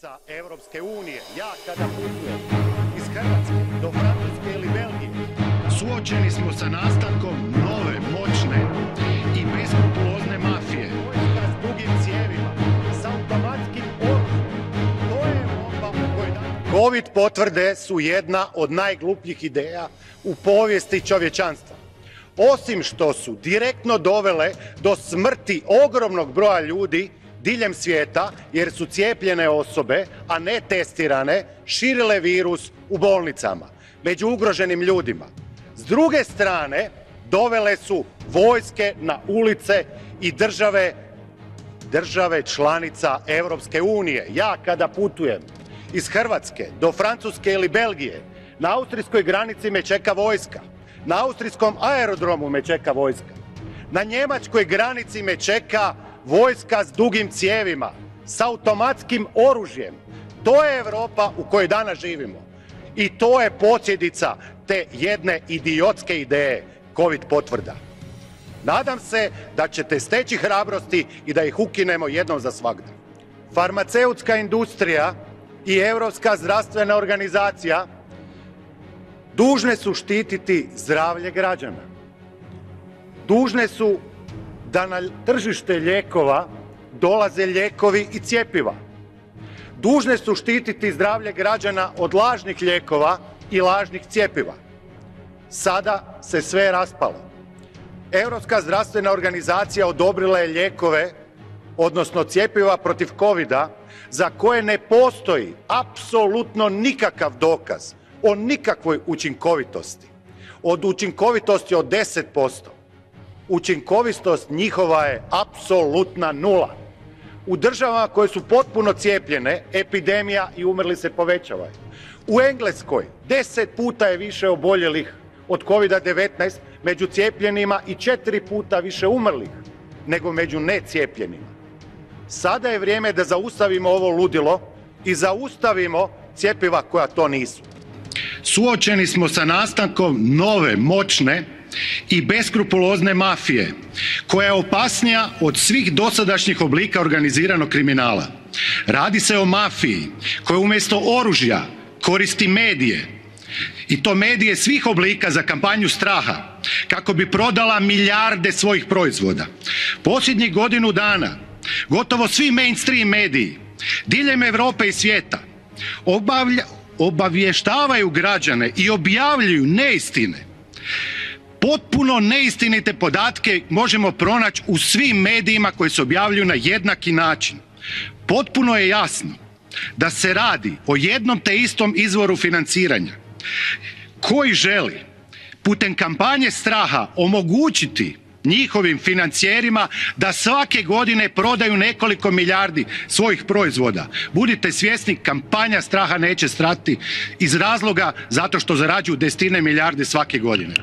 članica Europske unije, ja kada putujem iz Hrvatske do Francuske ili Belgije, Suočeni smo sa nastankom nove, moćne i beskrupulozne mafije. vojska s dugim cijevima, s automatskim oružjem, to je danas... Covid potvrde su jedna od najglupljih ideja u povijesti čovječanstva. Osim što su direktno dovele do smrti ogromnog broja ljudi diljem svijeta jer su cijepljene osobe, a ne testirane, širile virus u bolnicama među ugroženim ljudima. S druge strane, dovele su vojske na ulice i države države članica Europske unije. Ja kada putujem iz Hrvatske do Francuske ili Belgije, na austrijskoj granici me čeka vojska, na austrijskom aerodromu me čeka vojska, na njemačkoj granici me čeka vojska s dugim cijevima, s automatskim oružjem. To je Europa u kojoj danas živimo. I to je posljedica te jedne idiotske ideje COVID potvrda. Nadam se da ćete steći hrabrosti i da ih ukinemo jednom za svagda. Farmaceutska industrija i Europska zdravstvena organizacija dužne su štititi zdravlje građana. Dužne su da na tržište lijekova dolaze lijekovi i cjepiva. Dužne su štititi zdravlje građana od lažnih lijekova i lažnih cjepiva. Sada se sve raspalo. Europska zdravstvena organizacija odobrila je lijekove, odnosno cjepiva protiv covida, za koje ne postoji apsolutno nikakav dokaz o nikakvoj učinkovitosti. Od učinkovitosti od 10%. Učinkovitost njihova je apsolutna nula. U državama koje su potpuno cijepljene, epidemija i umrli se povećavaju. U Engleskoj 10 puta je više oboljelih od COVID-19 među cijepljenima i četiri puta više umrlih nego među necijepljenima. Sada je vrijeme da zaustavimo ovo ludilo i zaustavimo cjepiva koja to nisu. Suočeni smo sa nastankom nove, moćne i beskrupulozne mafije koja je opasnija od svih dosadašnjih oblika organiziranog kriminala. Radi se o mafiji koja umjesto oružja koristi medije i to medije svih oblika za kampanju straha kako bi prodala milijarde svojih proizvoda. Posljednjih godinu dana gotovo svi mainstream mediji diljem Europe i svijeta obavlja, obavještavaju građane i objavljuju neistine. Potpuno neistinite podatke možemo pronaći u svim medijima koji se objavljuju na jednaki način. Potpuno je jasno da se radi o jednom te istom izvoru financiranja koji želi putem kampanje straha omogućiti njihovim financijerima da svake godine prodaju nekoliko milijardi svojih proizvoda. Budite svjesni, kampanja straha neće strati iz razloga zato što zarađuju desetine milijardi svake godine.